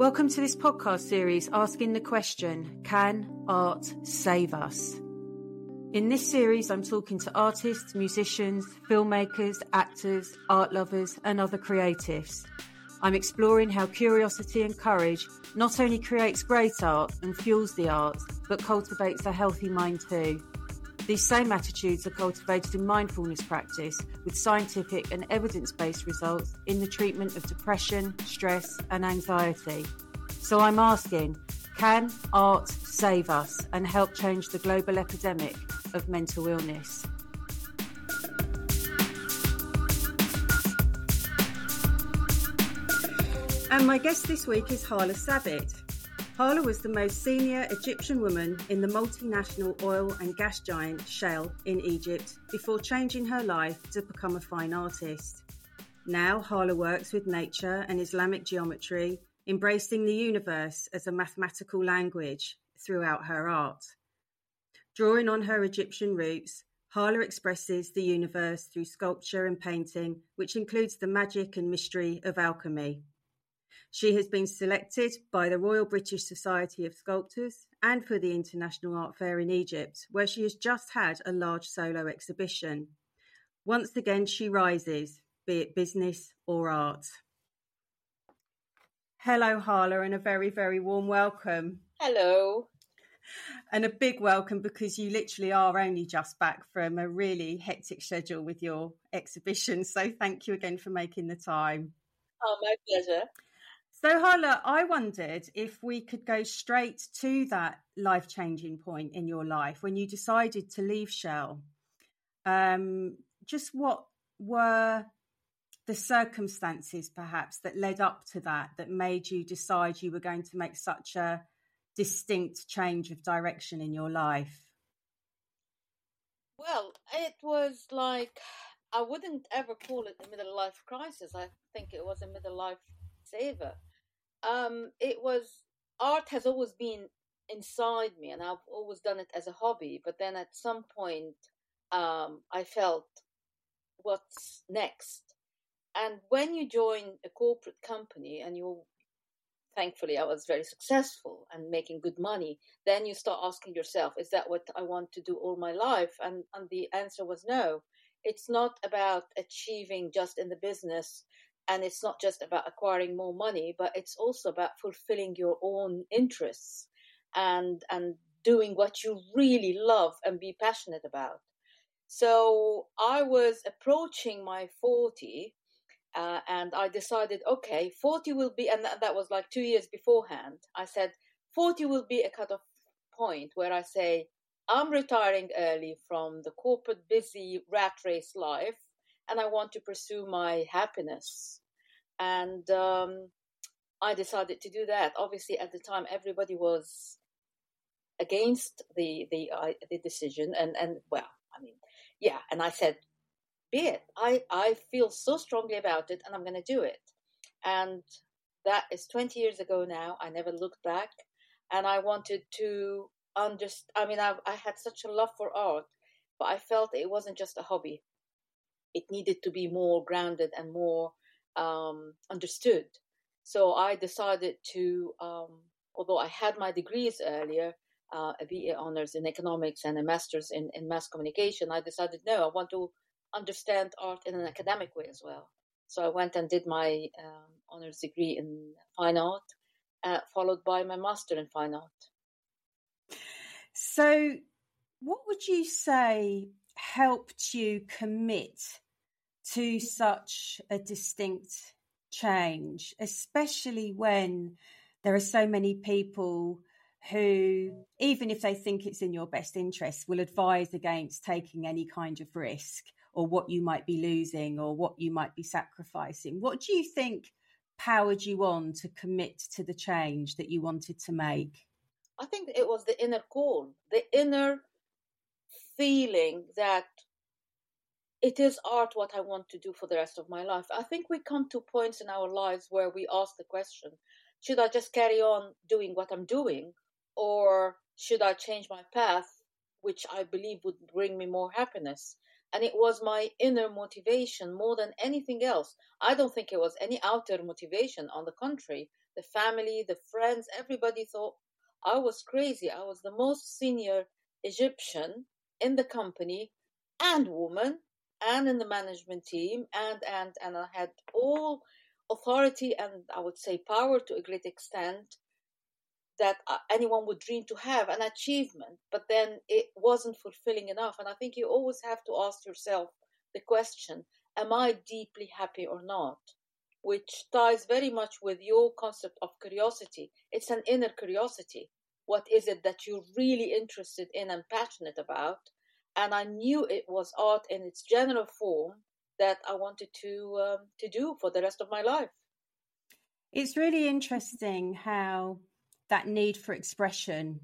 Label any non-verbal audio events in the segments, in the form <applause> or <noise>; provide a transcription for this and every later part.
Welcome to this podcast series asking the question Can art save us? In this series, I'm talking to artists, musicians, filmmakers, actors, art lovers, and other creatives. I'm exploring how curiosity and courage not only creates great art and fuels the arts, but cultivates a healthy mind too. These same attitudes are cultivated in mindfulness practice with scientific and evidence based results in the treatment of depression, stress, and anxiety. So I'm asking can art save us and help change the global epidemic of mental illness? And my guest this week is Hala Sabet. Hala was the most senior Egyptian woman in the multinational oil and gas giant Shell in Egypt before changing her life to become a fine artist. Now, Hala works with nature and Islamic geometry, embracing the universe as a mathematical language throughout her art. Drawing on her Egyptian roots, Hala expresses the universe through sculpture and painting, which includes the magic and mystery of alchemy. She has been selected by the Royal British Society of Sculptors and for the International Art Fair in Egypt, where she has just had a large solo exhibition. Once again, she rises, be it business or art. Hello, Hala, and a very, very warm welcome. Hello. And a big welcome because you literally are only just back from a really hectic schedule with your exhibition. So thank you again for making the time. Oh, my pleasure. So, Hala, I wondered if we could go straight to that life changing point in your life when you decided to leave Shell. Um, just what were the circumstances, perhaps, that led up to that, that made you decide you were going to make such a distinct change of direction in your life? Well, it was like I wouldn't ever call it a middle life crisis. I think it was a middle life saver um, it was art has always been inside me, and I've always done it as a hobby. But then at some point, um, I felt, what's next? And when you join a corporate company and you thankfully I was very successful and making good money, then you start asking yourself, is that what I want to do all my life? And, and the answer was no. It's not about achieving just in the business and it's not just about acquiring more money but it's also about fulfilling your own interests and and doing what you really love and be passionate about so i was approaching my 40 uh, and i decided okay 40 will be and that, that was like two years beforehand i said 40 will be a cut-off point where i say i'm retiring early from the corporate busy rat race life and I want to pursue my happiness. And um, I decided to do that. Obviously, at the time, everybody was against the the the decision, and and well, I mean, yeah. And I said, "Be it. I I feel so strongly about it, and I'm going to do it." And that is 20 years ago now. I never looked back, and I wanted to understand. I mean, I, I had such a love for art, but I felt it wasn't just a hobby it needed to be more grounded and more um, understood. So I decided to, um, although I had my degrees earlier, uh, a BA honors in economics and a master's in, in mass communication, I decided no, I want to understand art in an academic way as well. So I went and did my um, honors degree in fine art, uh, followed by my master in fine art. So, what would you say helped you commit to such a distinct change, especially when there are so many people who, even if they think it's in your best interest, will advise against taking any kind of risk or what you might be losing or what you might be sacrificing. What do you think powered you on to commit to the change that you wanted to make? I think it was the inner call, the inner feeling that it is art what I want to do for the rest of my life. I think we come to points in our lives where we ask the question should I just carry on doing what I'm doing, or should I change my path, which I believe would bring me more happiness? and it was my inner motivation more than anything else. I don't think it was any outer motivation. On the contrary, the family, the friends, everybody thought I was crazy. I was the most senior Egyptian in the company and woman and in the management team and and and I had all authority and I would say power to a great extent that uh, anyone would dream to have an achievement, but then it wasn't fulfilling enough. And I think you always have to ask yourself the question Am I deeply happy or not? Which ties very much with your concept of curiosity. It's an inner curiosity. What is it that you're really interested in and passionate about? And I knew it was art in its general form that I wanted to um, to do for the rest of my life. It's really interesting how that need for expression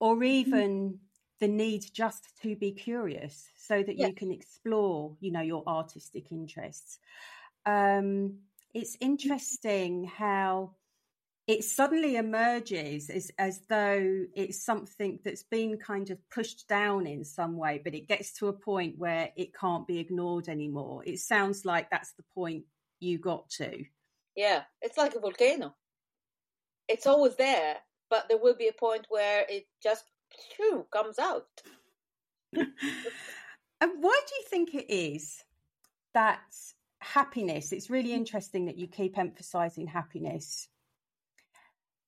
or even mm-hmm. the need just to be curious so that you can explore you know your artistic interests um, it's interesting how it suddenly emerges as, as though it's something that's been kind of pushed down in some way, but it gets to a point where it can't be ignored anymore. It sounds like that's the point you got to. Yeah, it's like a volcano it's always there, but there will be a point where it just phew, comes out. <laughs> and why do you think it is that happiness? It's really interesting that you keep emphasizing happiness.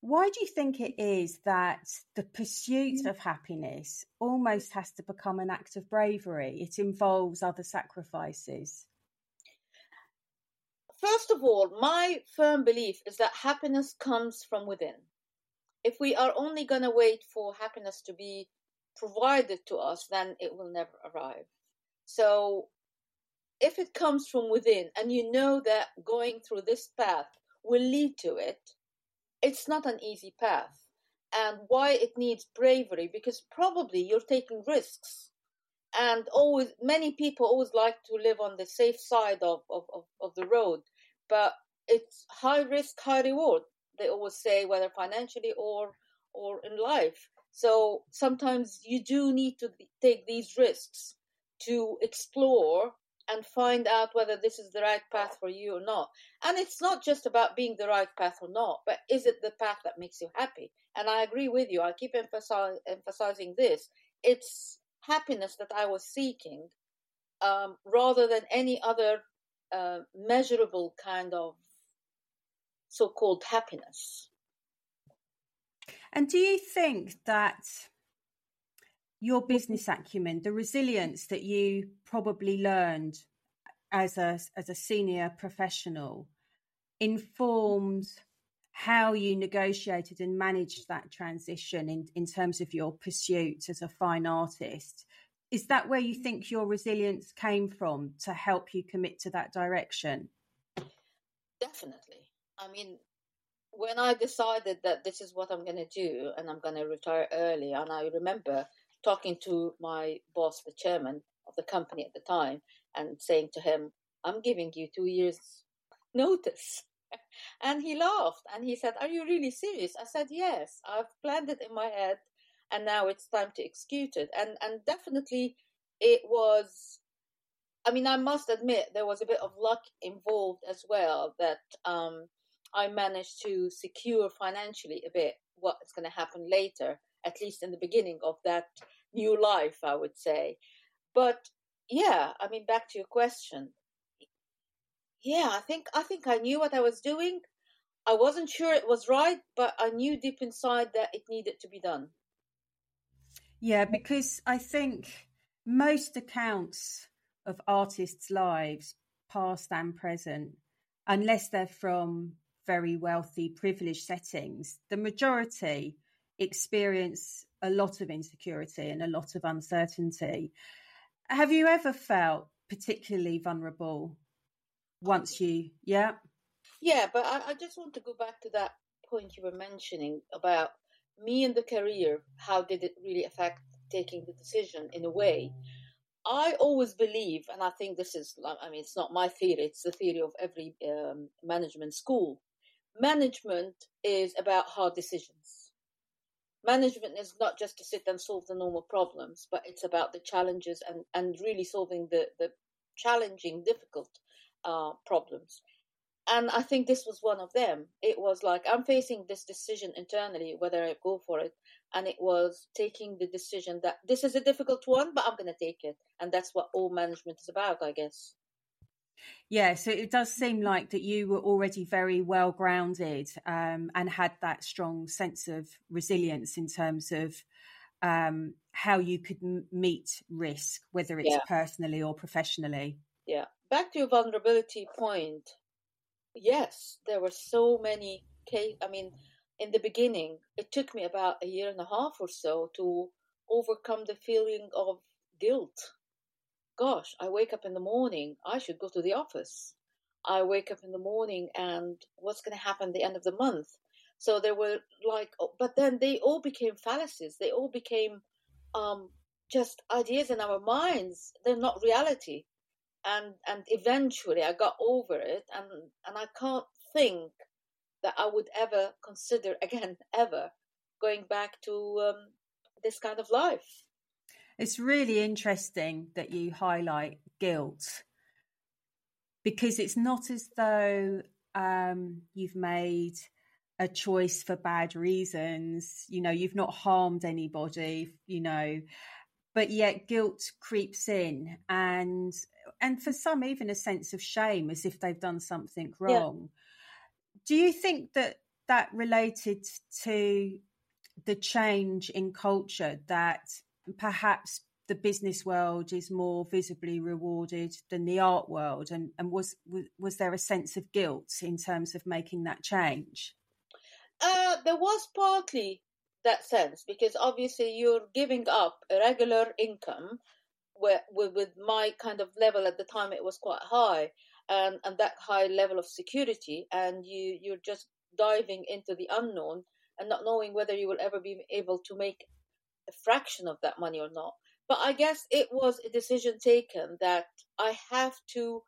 Why do you think it is that the pursuit mm. of happiness almost has to become an act of bravery? It involves other sacrifices. First of all, my firm belief is that happiness comes from within. If we are only going to wait for happiness to be provided to us, then it will never arrive. So, if it comes from within and you know that going through this path will lead to it, it's not an easy path. And why it needs bravery, because probably you're taking risks. And always many people always like to live on the safe side of, of, of, of, the road. But it's high risk high reward they always say whether financially or or in life. So sometimes you do need to take these risks to explore and find out whether this is the right path for you or not. And it's not just about being the right path or not, but is it the path that makes you happy? And I agree with you. I keep emphasize, emphasizing this. It's happiness that I was seeking um, rather than any other uh, measurable kind of so called happiness. And do you think that your business acumen, the resilience that you probably learned as a as a senior professional, informed how you negotiated and managed that transition in, in terms of your pursuit as a fine artist. Is that where you think your resilience came from to help you commit to that direction? Definitely. I mean, when I decided that this is what I'm going to do and I'm going to retire early, and I remember talking to my boss, the chairman of the company at the time, and saying to him, I'm giving you two years' notice. <laughs> And he laughed and he said, Are you really serious? I said, Yes, I've planned it in my head and now it's time to execute it. And and definitely it was I mean, I must admit there was a bit of luck involved as well that um, I managed to secure financially a bit what's going to happen later, at least in the beginning of that new life, I would say. But yeah, I mean, back to your question yeah, I think I think I knew what I was doing. I wasn't sure it was right, but I knew deep inside that it needed to be done. Yeah, because I think most accounts of artists' lives, past and present, unless they're from very wealthy, privileged settings, the majority experience a lot of insecurity and a lot of uncertainty. Have you ever felt particularly vulnerable once you yeah? Yeah but I, I, just want to go back to that point you were mentioning about me and the career how did it really affect taking the decision in a way. I always believe and i think this is i mean it's not my theory it's the theory of every um, management school management is about hard decisions management is not just to sit and solve the normal problems, but it's about the challenges and, and really solving the, the challenging, difficult uh, problems. And I think this was one of them. It was like, I'm facing this decision internally, whether I go for it. And it was taking the decision that this is a difficult one, but I'm going to take it. And that's what all management is about, I guess. Yeah, so it does seem like that you were already very well grounded um, and had that strong sense of resilience in terms of um, how you could m- meet risk, whether it's yeah. personally or professionally. Yeah. Back to your vulnerability point. Yes, there were so many cases. I mean, in the beginning, it took me about a year and a half or so to overcome the feeling of guilt gosh, I wake up in the morning, I should go to the office. I wake up in the morning and what's going to happen at the end of the month? So there were like, oh, but then they all became fallacies. They all became um, just ideas in our minds. They're not reality. And and eventually I got over it, and and I can't think that I would ever consider <laughs> again ever going back to um, this kind of life. It's really interesting that you highlight guilt because it's not as though um, you've made a choice for bad reasons. You know, you've not harmed anybody, you know, but yet guilt creeps in and and for some even a sense of shame as if they've done something wrong. Yeah. Do you think that that related to the change in culture that perhaps the business world is more visibly rewarded than the art world and, and was, was, was there a sense of guilt in terms of making that change? Uh, there was partly that sense because obviously you're giving up a regular income where, with, with my kind of level at the time it was quite high and, and that high level of security and you you're just diving into the unknown and not knowing whether you will ever be able to make a fraction of that money or not. But I guess it was a decision taken that I have to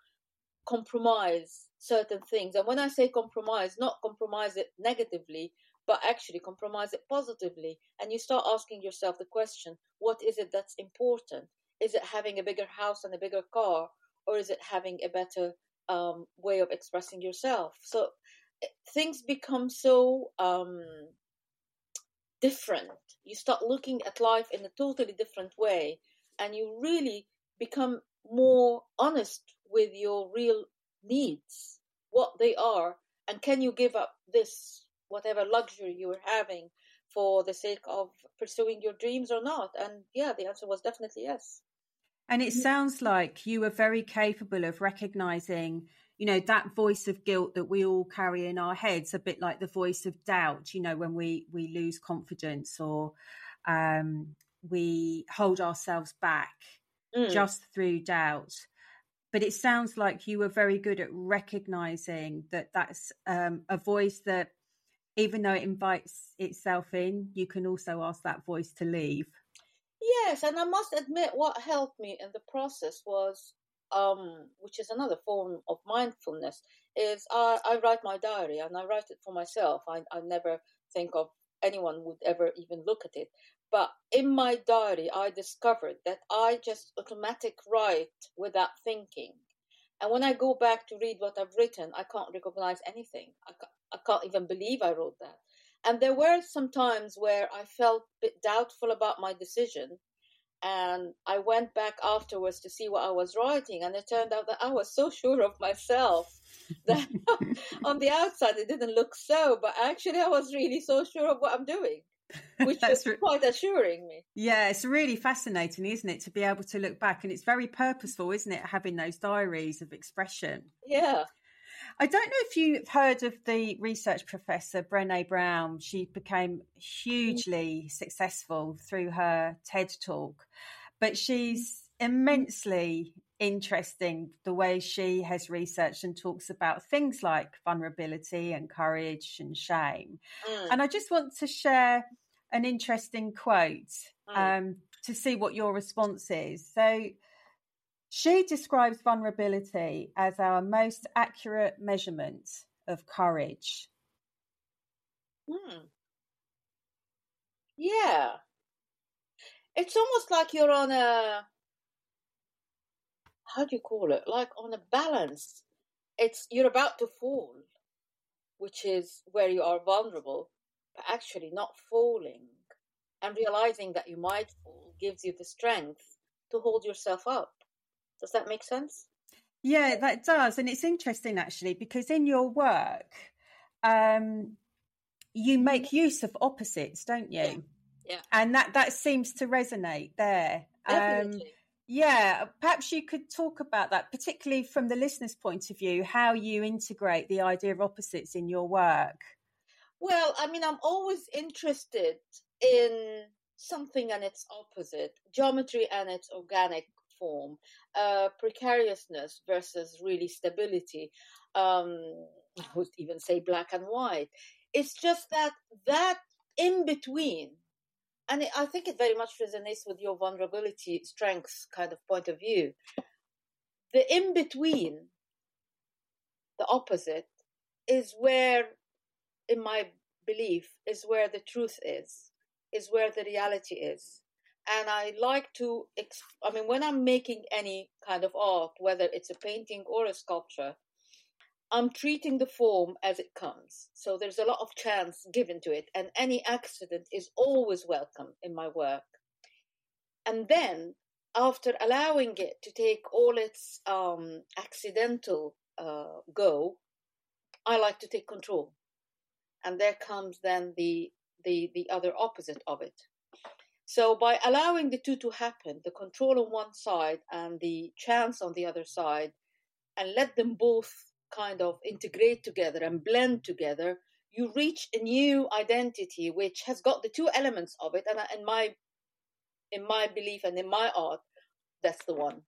compromise certain things. And when I say compromise, not compromise it negatively, but actually compromise it positively. And you start asking yourself the question what is it that's important? Is it having a bigger house and a bigger car? Or is it having a better um, way of expressing yourself? So eh, things become so um, different. You start looking at life in a totally different way, and you really become more honest with your real needs, what they are, and can you give up this, whatever luxury you were having, for the sake of pursuing your dreams or not? And yeah, the answer was definitely yes. And it mm-hmm. sounds like you were very capable of recognizing you know that voice of guilt that we all carry in our heads a bit like the voice of doubt you know when we we lose confidence or um, we hold ourselves back mm. just through doubt but it sounds like you were very good at recognizing that that's um, a voice that even though it invites itself in you can also ask that voice to leave yes and i must admit what helped me in the process was um, which is another form of mindfulness, is I, I write my diary and I write it for myself. I, I never think of anyone would ever even look at it. But in my diary, I discovered that I just automatic write without thinking. And when I go back to read what I've written, I can't recognize anything. I can't, I can't even believe I wrote that. And there were some times where I felt a bit doubtful about my decision and I went back afterwards to see what I was writing, and it turned out that I was so sure of myself that <laughs> <laughs> on the outside it didn't look so, but actually I was really so sure of what I'm doing. Which was re- quite assuring me. Yeah, it's really fascinating, isn't it, to be able to look back, and it's very purposeful, isn't it, having those diaries of expression. Yeah, I don't know if you've heard of the research professor Brene Brown. She became hugely successful through her TED talk, but she's immensely interesting the way she has researched and talks about things like vulnerability and courage and shame. Mm. And I just want to share an interesting quote mm. um, to see what your response is. So, she describes vulnerability as our most accurate measurement of courage. Hmm. Yeah. It's almost like you're on a how do you call it? Like on a balance. It's you're about to fall, which is where you are vulnerable, but actually not falling. And realizing that you might fall gives you the strength to hold yourself up. Does that make sense? Yeah, that does. And it's interesting actually because in your work, um, you make use of opposites, don't you? Yeah. yeah. And that, that seems to resonate there. Um, Definitely. Um, yeah, perhaps you could talk about that, particularly from the listener's point of view, how you integrate the idea of opposites in your work. Well, I mean, I'm always interested in something and its opposite, geometry and its organic form, uh, precariousness versus really stability. Um, I would even say black and white. It's just that that in between and I think it very much resonates with your vulnerability strengths kind of point of view. The in between, the opposite, is where, in my belief, is where the truth is, is where the reality is. And I like to, I mean, when I'm making any kind of art, whether it's a painting or a sculpture, I'm treating the form as it comes. So there's a lot of chance given to it, and any accident is always welcome in my work. And then, after allowing it to take all its um, accidental uh, go, I like to take control. And there comes then the, the, the other opposite of it. So, by allowing the two to happen, the control on one side and the chance on the other side, and let them both kind of integrate together and blend together, you reach a new identity which has got the two elements of it. And uh, in my in my belief and in my art, that's the one.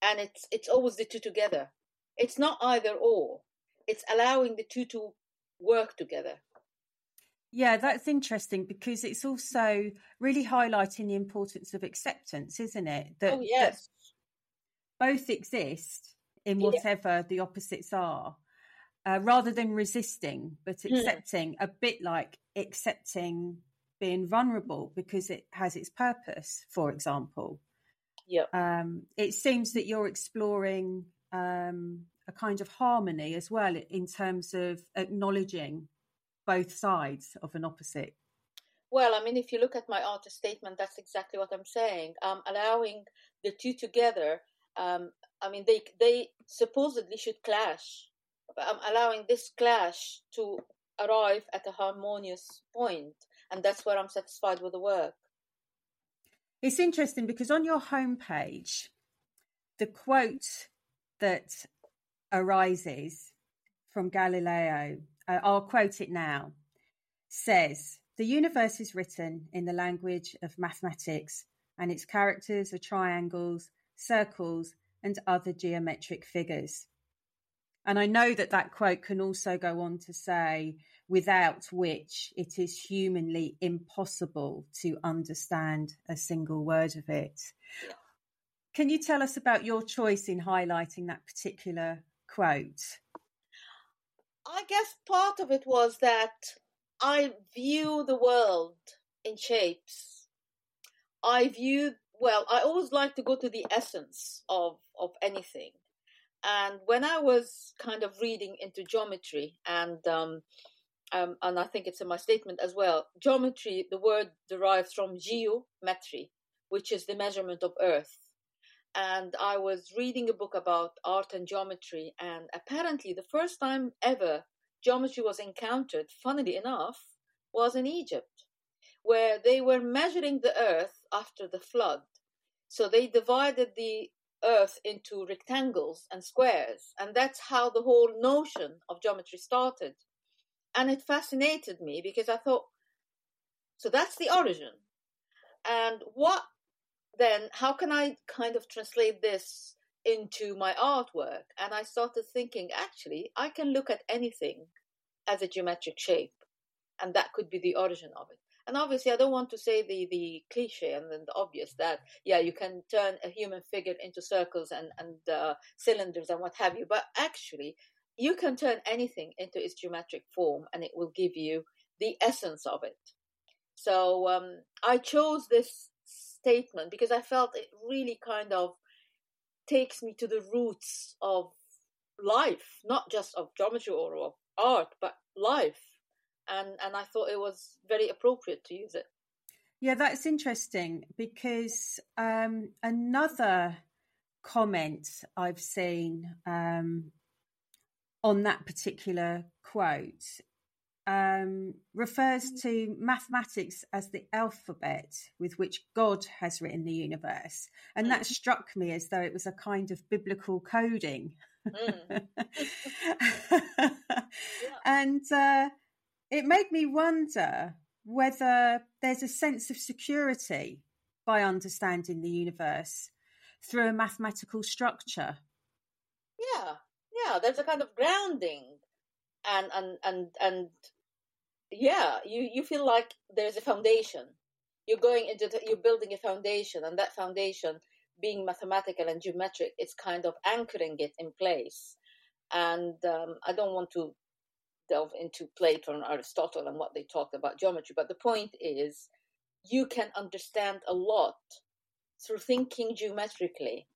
And it's it's always the two together. It's not either or. It's allowing the two to work together. Yeah, that's interesting because it's also really highlighting the importance of acceptance, isn't it? That, oh, yes. That both exist in whatever yeah. the opposites are, uh, rather than resisting, but hmm. accepting, mm. a bit like accepting being vulnerable because it has its purpose, for example. Yeah. Um, it seems that you're exploring um, a kind of harmony as well in terms of acknowledging both sides of an opposite. Well, I mean, if you look at my artist statement, that's exactly what I'm saying. I'm allowing the two together um, I mean, they they supposedly should clash. I'm allowing this clash to arrive at a harmonious point, and that's where I'm satisfied with the work. It's interesting because on your homepage, the quote that arises from Galileo, Uh, I'll quote it now, says, The universe is written in the language of mathematics, and its characters are triangles, circles, and other geometric figures. And I know that that quote can also go on to say, without which it is humanly impossible to understand a single word of it. Can you tell us about your choice in highlighting that particular quote? I guess part of it was that I view the world in shapes. I view well, I always like to go to the essence of of anything. And when I was kind of reading into geometry, and um, um, and I think it's in my statement as well, geometry, the word derives from geometry, which is the measurement of Earth. And I was reading a book about art and geometry, and apparently the first time ever geometry was encountered, funnily enough, was in Egypt, where they were measuring the Earth after the flood so they divided the earth into rectangles and squares. And that's how the whole notion of geometry started. And it fascinated me because I thought, so that's the origin. And what then, how can I kind of translate this into my artwork? And I started thinking, actually, I can look at anything as a geometric shape. And that could be the origin of it. And obviously, I don't want to say the, the cliche and then the obvious that, yeah, you can turn a human figure into circles and, and uh, cylinders and what have you. But actually, you can turn anything into its geometric form and it will give you the essence of it. So um, I chose this statement because I felt it really kind of takes me to the roots of life, not just of geometry or of art, but life. And and I thought it was very appropriate to use it. Yeah, that's interesting because um, another comment I've seen um, on that particular quote um, refers to mathematics as the alphabet with which God has written the universe. And that mm. struck me as though it was a kind of biblical coding. Mm. <laughs> yeah. And uh, it made me wonder whether there's a sense of security by understanding the universe through a mathematical structure. Yeah, yeah, there's a kind of grounding and and and and yeah, you you feel like there's a foundation. You're going into the, you're building a foundation, and that foundation being mathematical and geometric, it's kind of anchoring it in place. And um, I don't want to delve into Plato and Aristotle and what they talked about geometry, but the point is, you can understand a lot through thinking geometrically.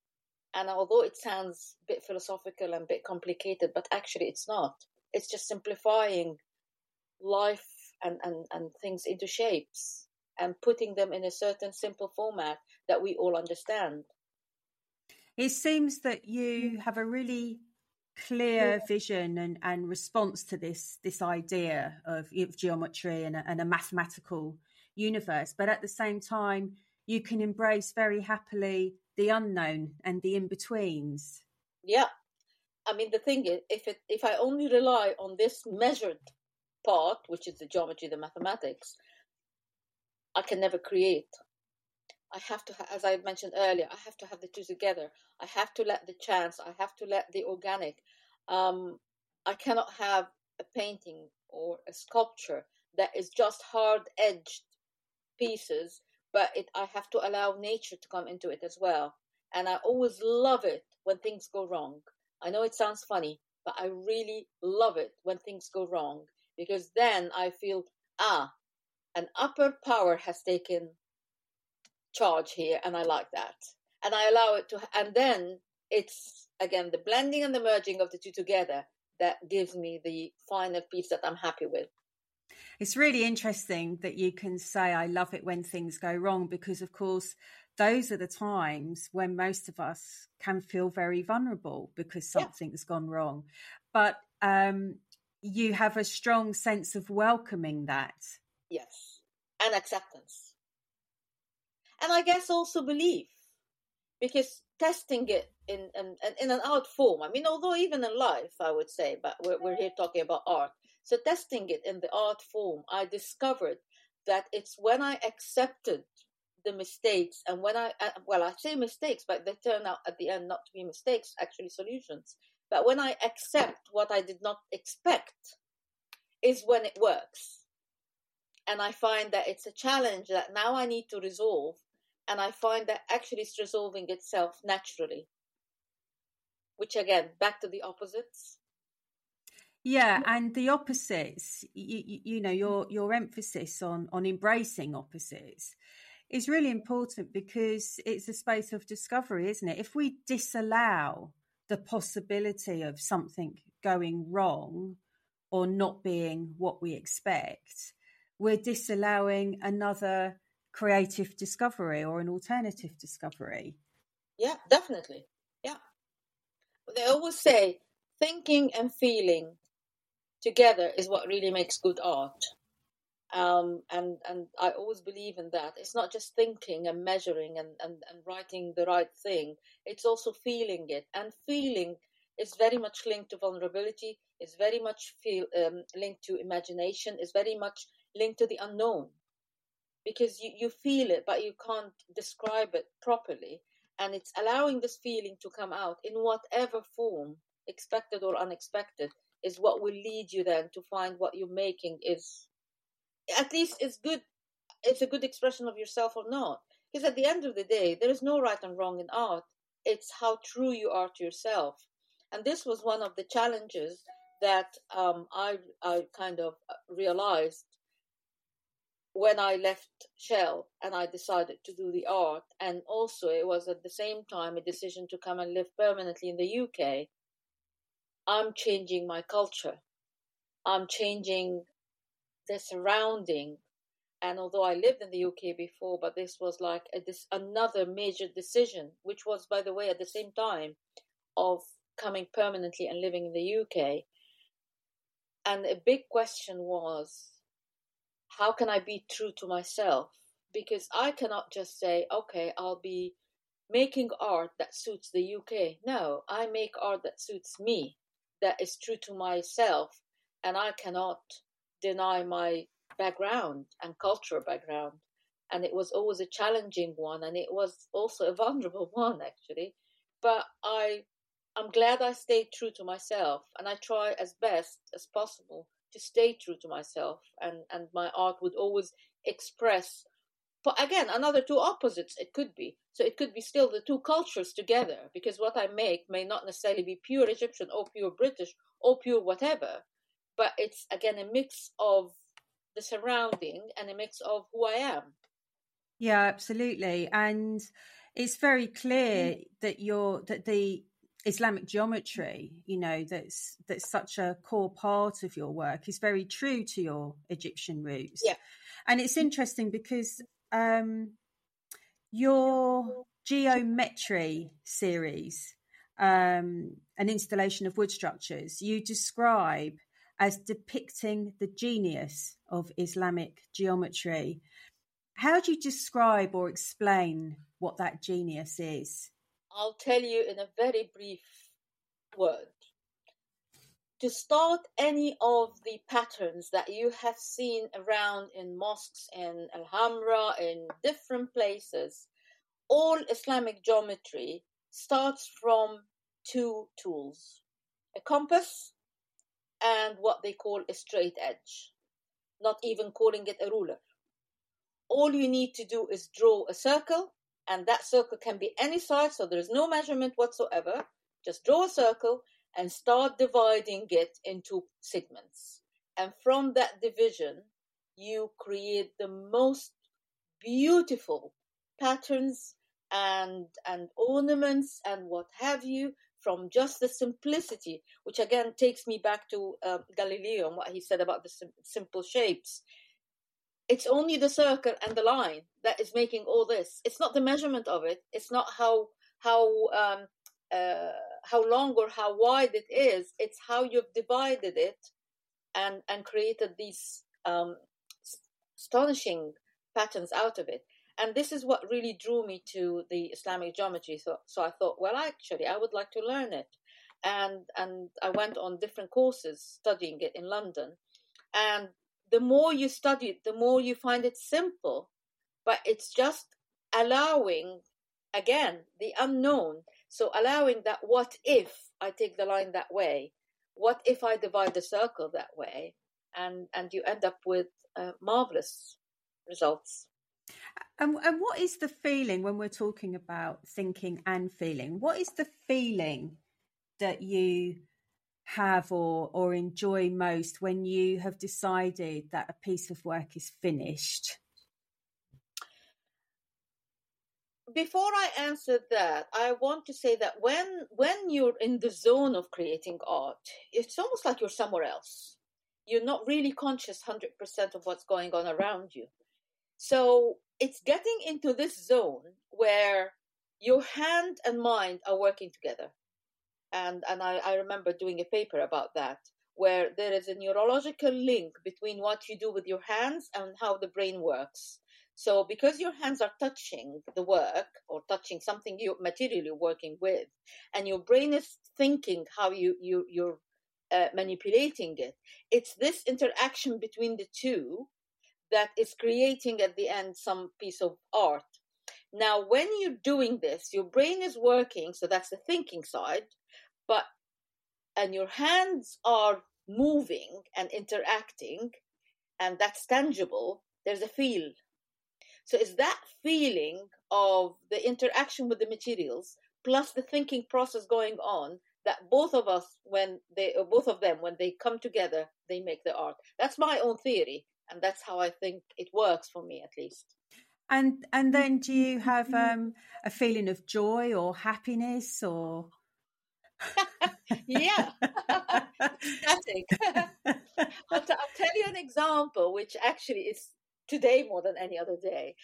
And although it sounds a bit philosophical and a bit complicated, but actually it's not. It's just simplifying life and, and, and things into shapes and putting them in a certain simple format that we all understand. It seems that you mm. have a really clear vision and, and response to this this idea of, of geometry and a, and a mathematical universe, but at the same time, you can embrace very happily the unknown and the in betweens. Yeah, I mean the thing is, if it if I only rely on this measured part, which is the geometry, the mathematics, I can never create. I have to, as I mentioned earlier, I have to have the two together. I have to let the chance, I have to let the organic. Um, I cannot have a painting or a sculpture that is just hard edged pieces, but it, I have to allow nature to come into it as well. And I always love it when things go wrong. I know it sounds funny, but I really love it when things go wrong because then I feel, ah, an upper power has taken charge here, and I like that. And I allow it to, and then it's again the blending and the merging of the two together that gives me the final piece that I'm happy with. It's really interesting that you can say, I love it when things go wrong, because of course, those are the times when most of us can feel very vulnerable because something yeah. gone wrong. But um, you have a strong sense of welcoming that. Yes, and acceptance. And I guess also belief, because testing it in, in, in an art form, I mean, although even in life, I would say, but we're, we're here talking about art. So testing it in the art form, I discovered that it's when I accepted the mistakes and when I, uh, well, I say mistakes, but they turn out at the end not to be mistakes, actually solutions. But when I accept what I did not expect, is when it works. And I find that it's a challenge that now I need to resolve. And I find that actually it's resolving itself naturally. Which again, back to the opposites. Yeah, and the opposites, you, you, know, your your emphasis on on embracing opposites is really important because it's a space of discovery, isn't it? If we disallow the possibility of something going wrong or not being what we expect, we're disallowing another creative discovery or an alternative discovery. Yeah, definitely. Yeah. They always say thinking and feeling together is what really makes good art. Um, and and I always believe in that. It's not just thinking and measuring and, and, and writing the right thing. It's also feeling it, and feeling is very much linked to vulnerability. It's very much feel um, linked to imagination. It's very much linked to the unknown, because you you feel it, but you can't describe it properly. And it's allowing this feeling to come out in whatever form, expected or unexpected, is what will lead you then to find what you're making is at least it's good it's a good expression of yourself or not. Because at the end of the day there is no right and wrong in art. It's how true you are to yourself. And this was one of the challenges that um, I, I kind of uh, realized when I left Shell and I decided to do the art, and also it was at the same time a decision to come and live permanently in the UK, I'm changing my culture. I'm changing the surrounding. And although I lived in the UK before, but this was like a, this another major decision, which was, by the way, at the same time of coming permanently and living in the UK. And a big question was, how can I be true to myself? Because I cannot just say, okay, I'll be making art that suits the UK. No, I make art that suits me, that is true to myself, and I cannot deny my background and cultural background. And it was always a challenging one, and it was also a <laughs> vulnerable one, actually. But I, I'm glad I stayed true to myself, and I try as best as possible to stay true to myself, and and my art would always express. But again, another two opposites it could be. So it could be still the two cultures together, because what I make may not necessarily be pure Egyptian or pure British or pure whatever but it's again a mix of the surrounding and a mix of who I am. Yeah, absolutely. And it's very clear mm. that you're that the Islamic geometry, you know, that's that's such a core part of your work is very true to your Egyptian roots. Yeah. And it's interesting because um your geometry series, um, an installation of wood structures, you describe as depicting the genius of Islamic geometry. How do you describe or explain what that genius is? I'll tell you in a very brief word. To start any of the patterns that you have seen around in mosques in Alhambra, in different places, all Islamic geometry starts from two tools a compass and what they call a straight edge, not even calling it a ruler. All you need to do is draw a circle, and that circle can be any size, so there's no measurement whatsoever. Just draw a circle and start dividing it into segments. And from that division, you create the most beautiful patterns and and ornaments and what have you from just the simplicity, which again takes me back to uh, Galileo and what he said about the sim- simple shapes. It's only the circle and the line that is making all this. It's not the measurement of it. It's not how how um, uh, how long or how wide it is. It's how you've divided it and and created these um, astonishing patterns out of it and this is what really drew me to the Islamic geometry. So, so I thought, well, actually, I would like to learn it, and and I went on different courses studying it in London, and the more you study it, the more you find it simple, but it's just allowing again the unknown. So allowing that what if I take the line that way, what if I divide the circle that way, and and you end up with uh, marvelous results. And, and what is the feeling when we're talking about thinking and feeling? What is the feeling that you have or or enjoy most when you have decided that a piece of work is finished? Before I answer that, I want to say that when when you're in the zone of creating art, it's almost like you're somewhere else. You're not really conscious 100% of what's going on around you. So it's getting into this zone where your hand and mind are working together. And, and I, I remember doing a paper about that, where there is a neurological link between what you do with your hands and how the brain works. So, because your hands are touching the work or touching something you materially working with, and your brain is thinking how you, you you're uh, manipulating it, it's this interaction between the two that is creating at the end some piece of art. Now, when you're doing this, your brain is working, so that's the thinking side, but and your hands are moving and interacting, and that's tangible, there's a feel. So it's that feeling of the interaction with the materials plus the thinking process going on that both of us when they both of them when they come together they make the art that's my own theory and that's how I think it works for me, at least. And and then, do you have um, a feeling of joy or happiness, or? <laughs> yeah, <laughs> static. <laughs> I'll, t- I'll tell you an example, which actually is today more than any other day.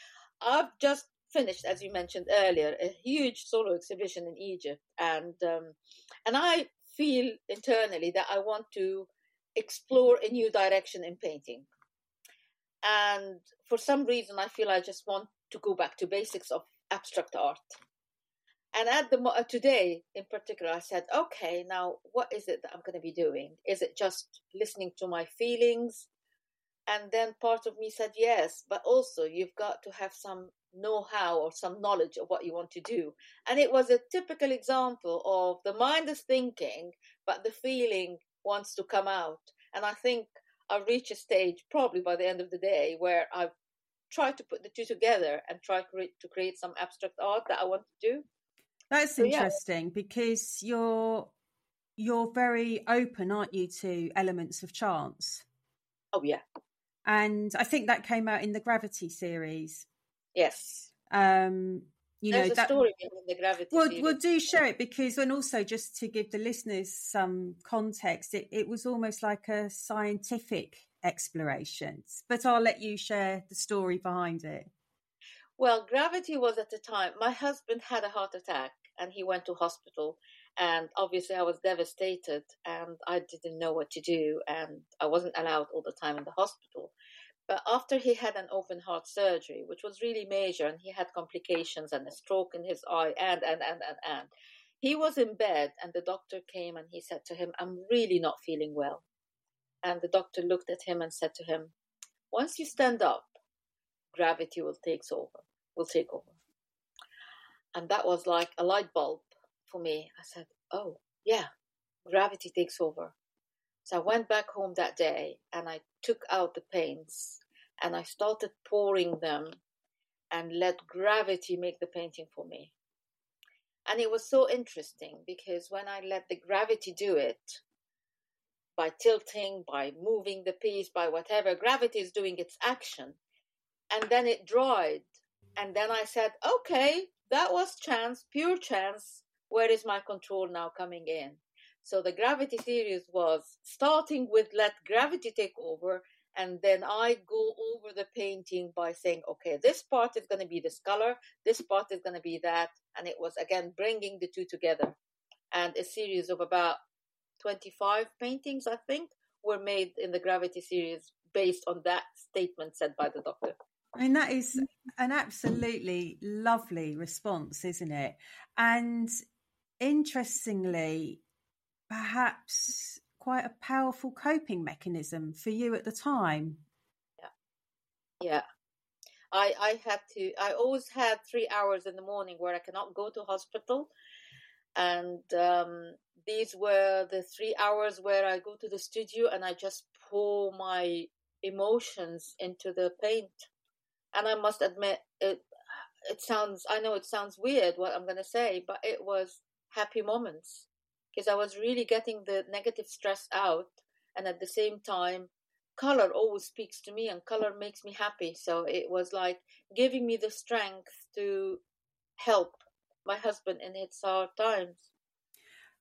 I've just finished, as you mentioned earlier, a huge solo exhibition in Egypt, and um, and I feel internally that I want to explore a new direction in painting. And for some reason, I feel I just want to go back to basics of abstract art. And at the uh, today, in particular, I said, okay, now what is it that I'm going to be doing? Is it just listening to my feelings? And then part of me said yes, but also you've got to have some know how or some knowledge of what you want to do. And it was a typical example of the mind is thinking, but the feeling wants to come out. And I think I'll reach a stage, probably by the end of the day, where I've tried to put the two together and try to create some abstract art that I want to do. That's so, interesting yeah. because you're you're very open, aren't you, to elements of chance? Oh yeah. And I think that came out in the Gravity series. Yes. Um, you There's know that story behind the gravity. Well, we'll do share it because, and also just to give the listeners some context, it, it was almost like a scientific exploration. But I'll let you share the story behind it. Well, gravity was at the time. My husband had a heart attack, and he went to hospital. And obviously, I was devastated, and I didn't know what to do, and I wasn't allowed all the time in the hospital. But after he had an open heart surgery, which was really major, and he had complications and a stroke in his eye, and, and, and, and, and, he was in bed, and the doctor came and he said to him, I'm really not feeling well. And the doctor looked at him and said to him, Once you stand up, gravity will take over, will take over. And that was like a light bulb for me. I said, Oh, yeah, gravity takes over. So I went back home that day and I took out the paints and I started pouring them and let gravity make the painting for me. And it was so interesting because when I let the gravity do it, by tilting, by moving the piece, by whatever, gravity is doing its action. And then it dried. And then I said, okay, that was chance, pure chance. Where is my control now coming in? So the gravity series was starting with let gravity take over and then I go over the painting by saying, okay, this part is going to be this color, this part is going to be that, and it was again bringing the two together. And a series of about 25 paintings, I think, were made in the Gravity series based on that statement said by the doctor. I mean, that is an absolutely lovely response, isn't it? And interestingly, perhaps quite a powerful coping mechanism for you at the time. Yeah. Yeah. I, I had to, I always had three hours in the morning where I cannot go to hospital. And um, these were the three hours where I go to the studio and I just pour my emotions into the paint. And I must admit, it, it sounds, I know it sounds weird what I'm going to say, but it was happy moments because I was really getting the negative stress out. And at the same time, color always speaks to me and color makes me happy. So it was like giving me the strength to help my husband in his hard times.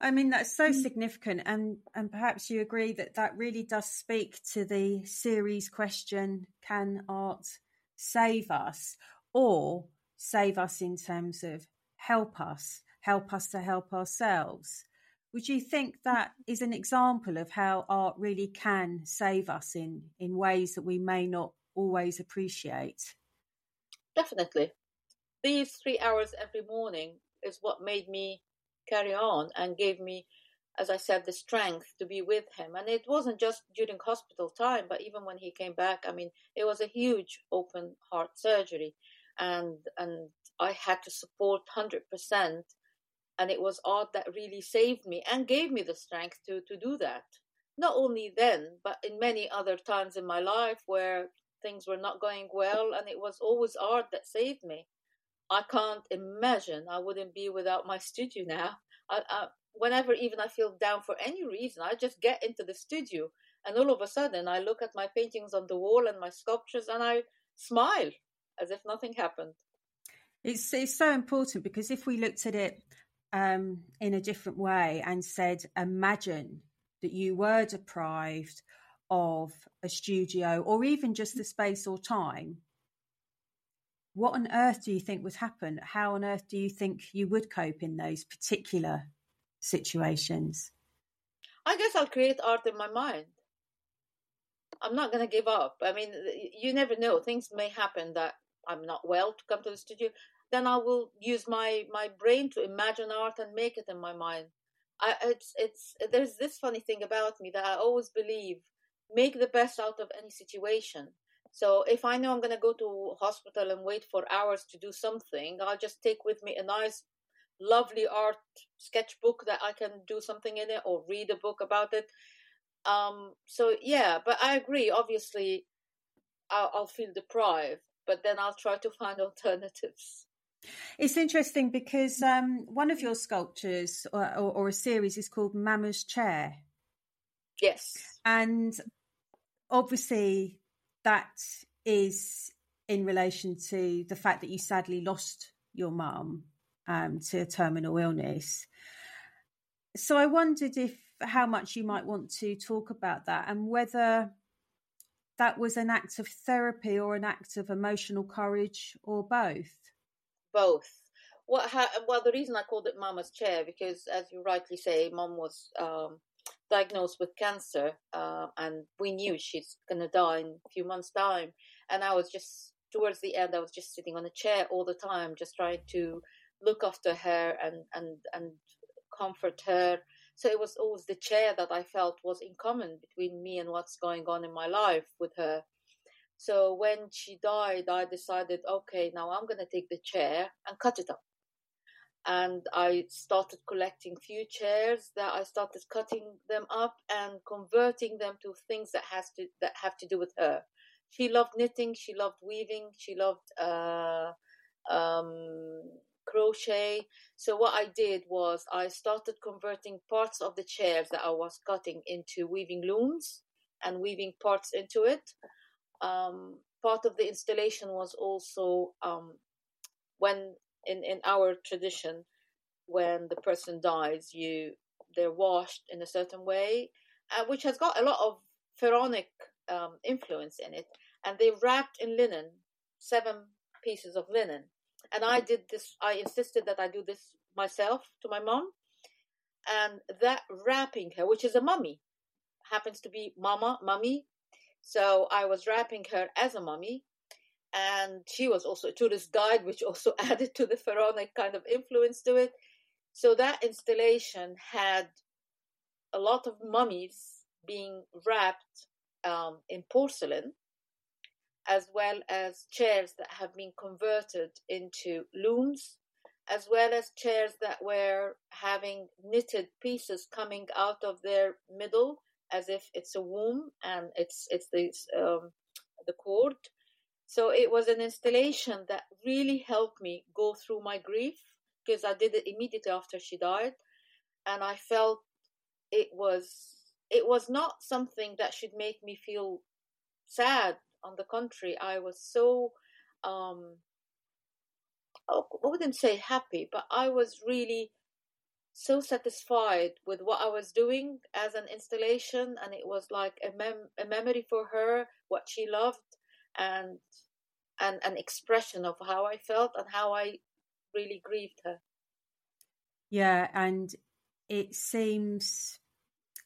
I mean that's so mm. significant, and and perhaps you agree that that really does speak to the series question: Can art save us, or save us in terms of help us, help us to help ourselves? Would you think that is an example of how art really can save us in, in ways that we may not always appreciate? Definitely. These three hours every morning is what made me carry on and gave me, as I said, the strength to be with him. And it wasn't just during hospital time, but even when he came back, I mean, it was a huge open heart surgery. And, and I had to support 100% and it was art that really saved me and gave me the strength to to do that. Not only then but in many other times in my life where things were not going well and it was always art that saved me. I can't imagine i wouldn't be without my studio now. I, I, whenever even i feel down for any reason i just get into the studio And all of a sudden, I look at my paintings on the wall and my sculptures and I smile as if nothing happened. It's, it's so important because if we looked at it um, in a different way and said, imagine that you were deprived of a studio or even just the space or time, what on earth do you think would happen? How on earth do you think you would cope in those particular situations? I guess I'll create art in my mind. I'm not going to give up. I mean, you never know. Things may happen that I'm not well to come to the studio. Then I will use my my brain to imagine art and make it in my mind. I it's it's there's this funny thing about me that I always believe make the best out of any situation. So if I know I'm going to go to hospital and wait for hours to do something, I'll just take with me a nice, lovely art sketchbook that I can do something in it or read a book about it. Um, so yeah, but I agree. Obviously, I'll, I'll feel deprived, but then I'll try to <laughs> find alternatives. It's interesting because um, one of your sculptures or, or, or, a series is called Mama's Chair. Yes. And obviously, that is in relation to the fact that you sadly lost your mum um, to a terminal illness. So I wondered if how much you might want to talk about that and whether that was an act of therapy or an act of emotional courage or both. Both. What ha- well, the reason I called it Mama's Chair because, as you rightly say, Mom was um, diagnosed with cancer, uh, and we knew she's to die in a few months' time. And I was just towards the end, I was just sitting on a chair all the time, just trying to look after her and and and comfort her. So it was always the chair that I felt was in common between me and what's going on in my life with her. So when she died, I decided, okay, now I'm going to take the chair and cut it up and I started collecting few chairs that I started cutting them up and converting them to things that has to that have to do with her. She loved knitting, she loved weaving, she loved uh, um, crochet. So what I did was I started converting parts of the chairs that I was cutting into weaving looms and weaving parts into it. Um, part of the installation was also um, when in in our tradition when the person dies you they're washed in a certain way uh, which has got a lot of pharaonic um, influence in it. And they wrapped in linen seven pieces of linen. And i did this i insisted that i do this myself to my mom. And that wrapping her which is a mummy happens to be mama mummy so i was wrapping her as a mummy and she was also a tourist guide, which also <laughs> added to the pharaonic kind of influence to it. So that installation had a lot of mummies being wrapped um, in porcelain, as well as chairs that have been converted into looms, as well as chairs that were having knitted pieces coming out of their middle, as if it's a womb and it's it's this um, the cord so it was an installation that really helped me go through my grief because I did it immediately after she died. And I felt it was it was not something that should make me feel sad. On the contrary, I was so um I wouldn't say happy, but I was really so satisfied with what I was doing as an installation, and it was like a mem- a memory for her, what she loved, and and an expression of how I felt and how I really grieved her. Yeah, and it seems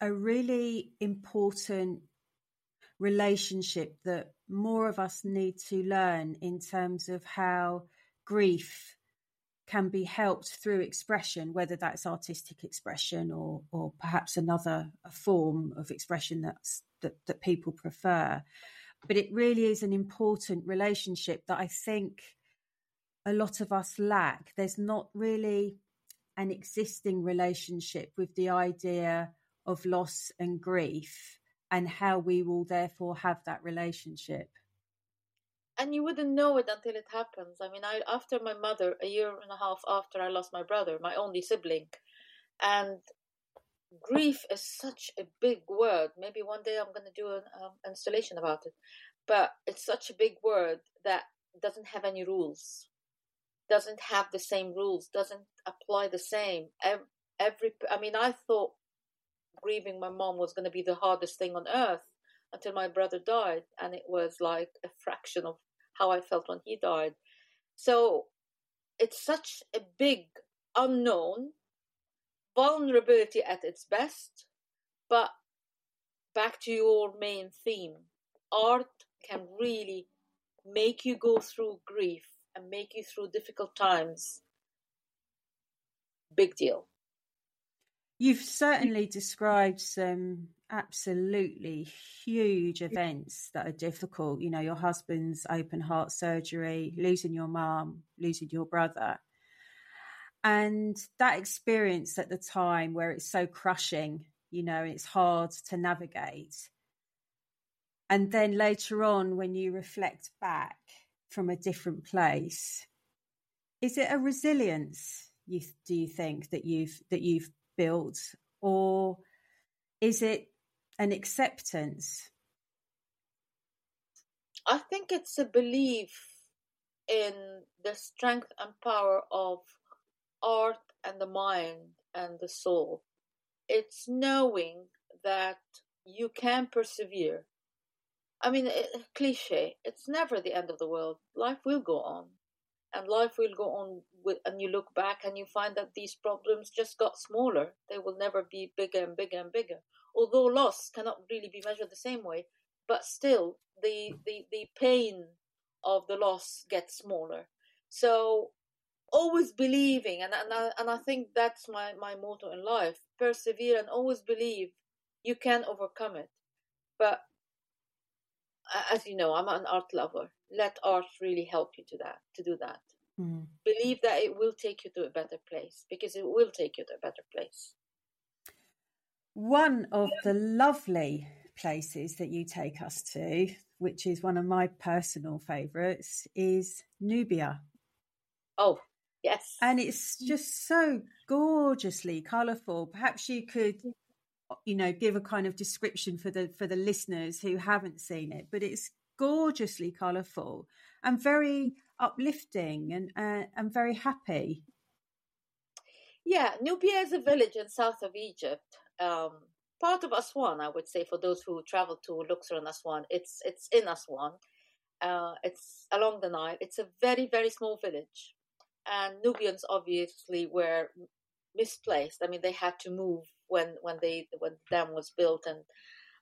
a really important relationship that more of us need to learn in terms of how grief can be helped through expression, whether that's artistic expression or or perhaps another form of expression that's that, that people prefer but it really is an important relationship that I think a lot of us lack. There's not really an existing relationship with the idea of loss and grief and how we will therefore have that relationship. And you wouldn't know it until it happens. I mean, I after my mother, a year and a half after I lost my brother, my only sibling, and grief is such a big word. Maybe one day I'm going to do an um, installation about it. But it's such a big word that doesn't have any rules, doesn't have the same rules, doesn't apply the same. Every, I mean, I thought grieving my mom was going to be the hardest thing on earth until my brother died, and it was like a fraction of how I felt when he died. So it's such a big unknown vulnerability at its best. But back to your main theme art can really make you go through grief and make you through difficult times. Big deal. You've certainly described some absolutely huge events that are difficult. You know, your husband's open heart surgery, losing your mom, losing your brother. And that experience at the time where it's so crushing, you know, it's hard to navigate. And then later on, when you reflect back from a different place, is it a resilience you do you think that you've that you've built, or is it an acceptance? I think it's a belief in the strength and power of art and the mind and the soul. It's knowing that you can persevere. I mean, it, cliche, it's never the end of the world. Life will go on. And life will go on, with, and you look back and you find that these problems just got smaller. They will never be bigger and bigger and bigger. Although loss cannot really be measured the same way, but still, the, the, the pain of the loss gets smaller. So always believing and, and, I, and I think that's my, my motto in life persevere and always believe you can overcome it but as you know i'm an art lover let art really help you to that to do that mm. believe that it will take you to a better place because it will take you to a better place one of the lovely places that you take us to which is one of my personal favorites is nubia oh Yes. And it's just so gorgeously colourful. Perhaps you could you know give a kind of description for the for the listeners who haven't seen it but it's gorgeously colorful and very uplifting and uh, and very happy. Yeah nubia is a village in south of egypt. Um, part of aswan i would say for those who travel to luxor and aswan it's it's in aswan. Uh, it's along the nile. It's a very very small village. And Nubians obviously were misplaced. I mean, they had to move when when they when the dam was built, and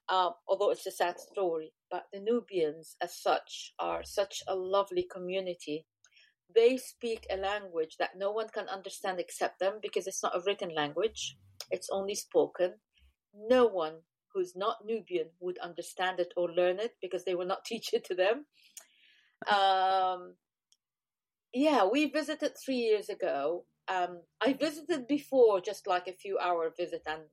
uh, although it's a sad story, but the Nubians as such are such a lovely community. They speak a language that no one can understand except them because it's not a written language; it's only spoken. No one who's not Nubian would understand it or learn it because they will not <laughs> teach it to them. Um, yeah, we visited three years ago. Um, I visited before, just like a few hour visit, and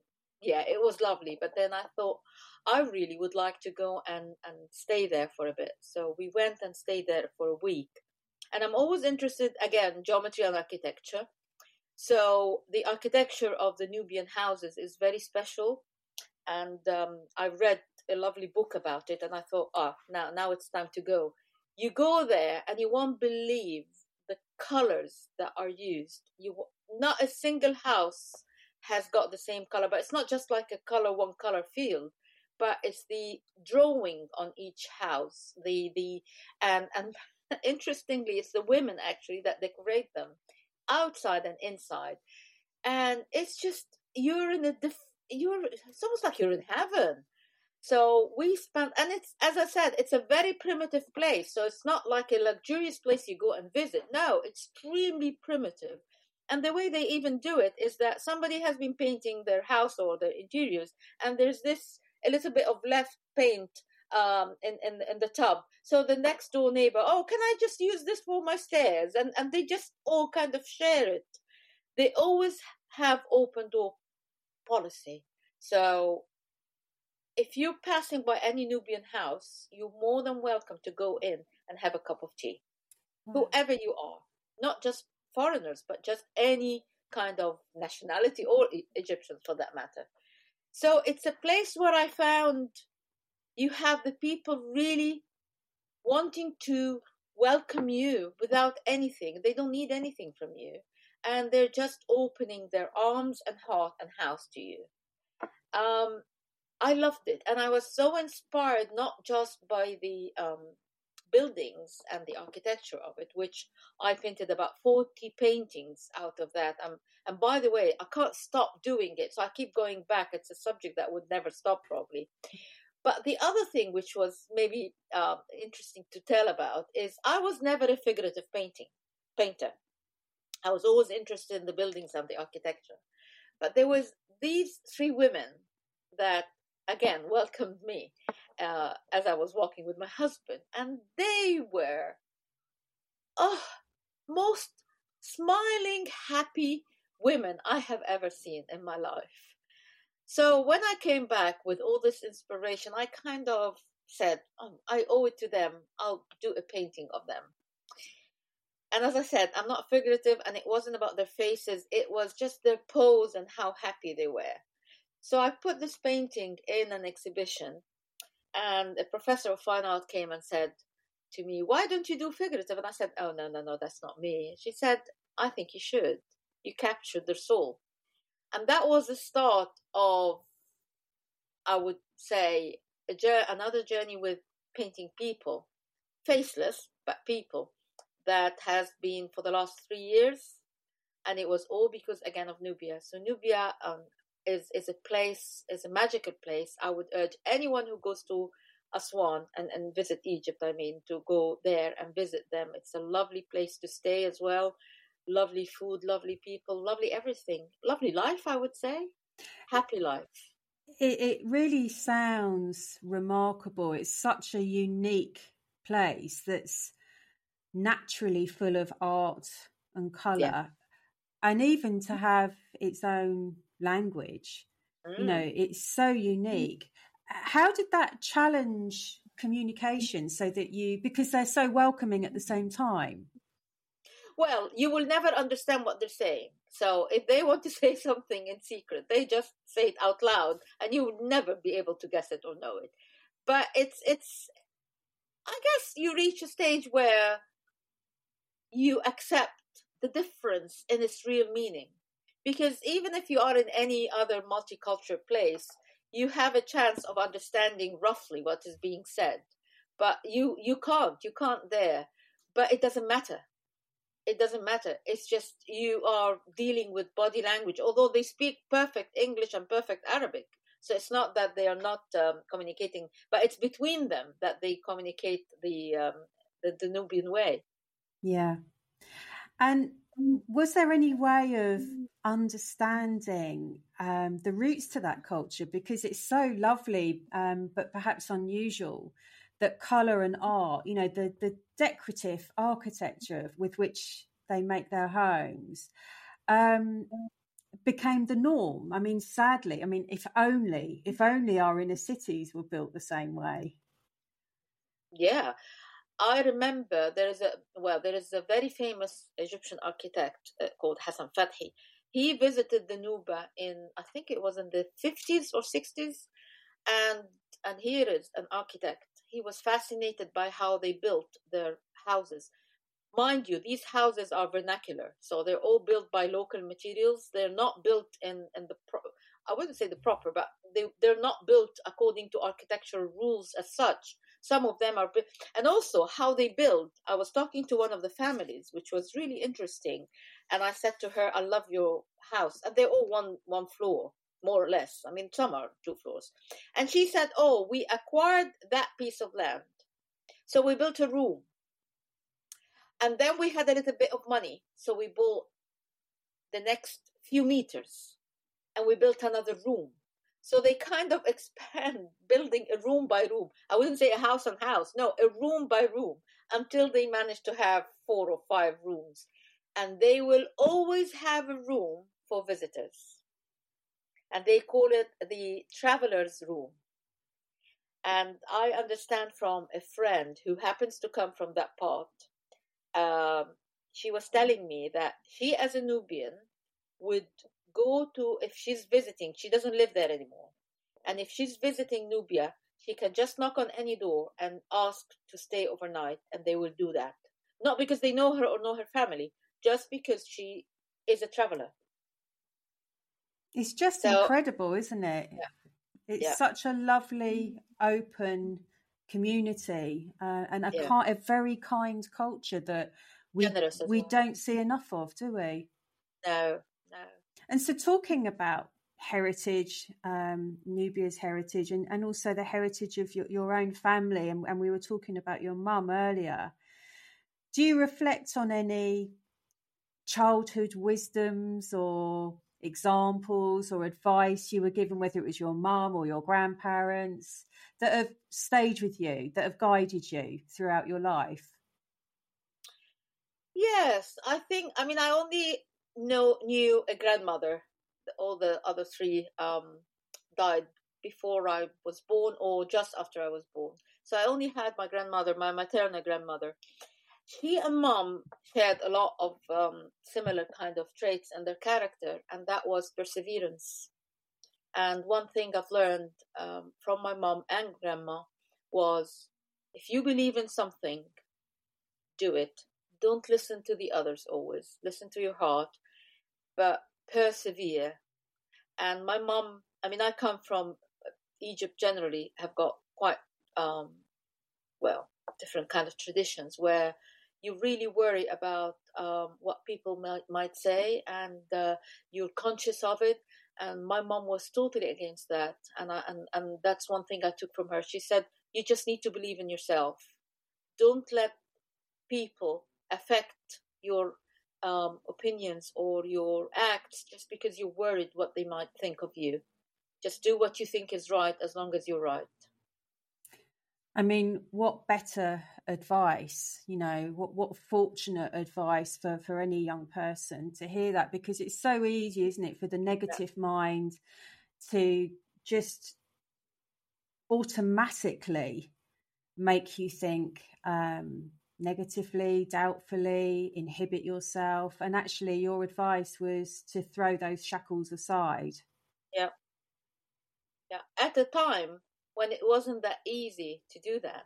yeah, it was lovely. But then I thought I really would like to go and and stay there for a bit. So we went and stayed there for a week. And I'm always interested again geometry and architecture. So the architecture of the Nubian houses is very special, and um, I read a lovely book about it, and I thought, ah, oh, now now it's time to go. You go there, and you won't believe the colors that are used. You not a single house has got the same color, but it's not just like a color one color field, but it's the drawing on each house. The the and and <laughs> interestingly, it's the women actually that decorate them, outside and inside, and it's just you're in a diff- you're it's almost like you're in heaven so we spent, and it's, as I said, it's a very primitive place. So it's not like a luxurious place you go and visit. No, it's extremely primitive. And the way they even do it is that somebody has been painting their house or their interiors, and there's this a little bit of left paint um, in, in in the tub. So the next door neighbor, oh, can I just use this for my stairs? And and they just all kind of share it. They always have open door policy. So if you're passing by any Nubian house, you're more than welcome to go in and have a cup of tea. Mm. Whoever you are, not just foreigners, but just any kind of nationality or Egyptians for that matter. So it's a place where I found you have the people really wanting to welcome you without anything. They don't need anything from you. And they're just opening their arms and heart and house to you. Um, I loved it. And I was so inspired, not just by the um, buildings and the architecture of it, which I painted about 40 paintings out of that. Um, and by the way, I can't stop doing it, so I keep going back. It's a subject that would never stop, probably. But the other thing, which was maybe uh, interesting to tell about, is I was never a figurative painting painter. I was always interested in the buildings and the architecture. But there was these three women that again welcomed me uh, as I was walking with my husband, and they were oh most smiling, happy women I have ever seen in my life. So when I came back with all this inspiration, I kind of said, oh, I owe it to them. I'll do a painting of them. And as I said, I'm not figurative, and it wasn't about their faces, it was just their pose and how happy they were. So I put this painting in an exhibition, and a professor of fine art came and said to me, Why don't you do figurative? And I said, Oh, no, no, no, that's not me. She said, I think you should. You captured their soul. And that was the start of, I would say, a, another journey with painting people, faceless, but people, that has been for the last three years. And it was all because, again, of Nubia. So, Nubia um, is is a place is a magical place. I would urge anyone who goes to Aswan and, and visit Egypt, I mean, to go there and visit them. It's a lovely place to stay as well. Lovely food, lovely people, lovely everything. Lovely life, I would say. Happy life. It, it really sounds remarkable. It's such a unique place that's naturally full of art and colour. Yeah. And even to have its own language. Mm. You know, mm. it's so mm. unique. How did that challenge communication so that you, because they're so welcoming at the same time? Well, you will never understand what they're saying. So if they want to <laughs> say something in secret, they just say it out loud, and you will never be able to guess it or know it. But it's it's, I guess you reach a stage where you accept the difference in its real meaning because even if you are in any other multicultural place you have a chance of understanding roughly what is being said. But you you can't you can't there. But it doesn't matter. It doesn't matter. It's just you are dealing with body language although they speak perfect english and perfect arabic. So it's not that they are not um, communicating but it's between them that they communicate the um, the, the nubian way. Yeah. And was there any way of understanding um, the roots to that culture? Because it's so lovely, um, but perhaps unusual, that colour and art, you know, the, the decorative architecture with which they make their homes, um, became the norm. I mean, sadly, I mean, if only, if only our inner cities were built the same way. Yeah, I remember there is a well, there is a very famous Egyptian architect uh, called Hassan Fathi. He visited the Nuba in I think it was in the fifties or sixties, and and here is an architect. He was fascinated by how they built their houses. Mind you, these houses are vernacular, so they're all built by local materials. They're not built in in the pro- I wouldn't say the proper, but they they're not built according to architectural rules as such some of them are, and also how they build. I was talking to one of the families, which was really interesting, and I said to her, "I love your house," and they're all one one floor, more or less. I mean, some are two floors, and she said, "Oh, we acquired that piece of land, so we built a room." And then we had a little bit of money, so we bought the next few meters and we built another room so they kind of <laughs> expand building a room by room. I wouldn't say a house on house, no, a room by room until they manage to have four or five rooms. And they will always have a room for visitors. And they call it the traveler's room. And I understand from a friend who happens to come from that part, um, she was telling me that she, as a Nubian, would go to if she's visiting she doesn't live there anymore And if she's visiting Nubia, she can just knock on any door and ask to stay overnight, and they will do that. Not because they know her or know her family, just because she is a traveler. It's just so, incredible, isn't it? Yeah. It's yeah. such a lovely, open community uh, and a, yeah. a very kind culture that we we well. don't see enough of, do we? No. And so, talking about heritage, um, Nubia's heritage, and, and also the heritage of your, your own family, and, and we were talking about your mum earlier. Do you reflect on any childhood wisdoms or examples or advice you were given, whether it was your mum or your grandparents, that have stayed with you, that have guided you throughout your life? Yes, I think. I mean, I only know knew a grandmother. All the other three um, died before I was born or just after I was born. So I only had my grandmother, my maternal grandmother, she and mom shared a lot of um, similar kind of traits and their character, and that was perseverance. And one thing I've learned um, from my mom and grandma was if you believe in something, do it. Don't listen to the others always. Listen to your heart, but persevere. And my mom, I mean, I come from Egypt generally, have got quite, um, well, different kind of traditions where you really worry about um, what people might, might say and uh, you're conscious of it. And my mom was totally against that. And, I, and and that's one thing i took from her. She said you just need to believe in yourself. Don't let people affect your um, opinions or your acts just because you're worried what they might think of you. Just do what you think is right as long as you're right. I mean, what better advice, you know, what, what fortunate advice for, for any young person to hear that? Because it's so easy, isn't it, for the negative yeah. mind to just automatically make you think um, negatively, doubtfully, inhibit yourself. And actually, your advice was to throw those shackles aside. Yeah. Yeah. At the time, when it wasn't that easy to do that.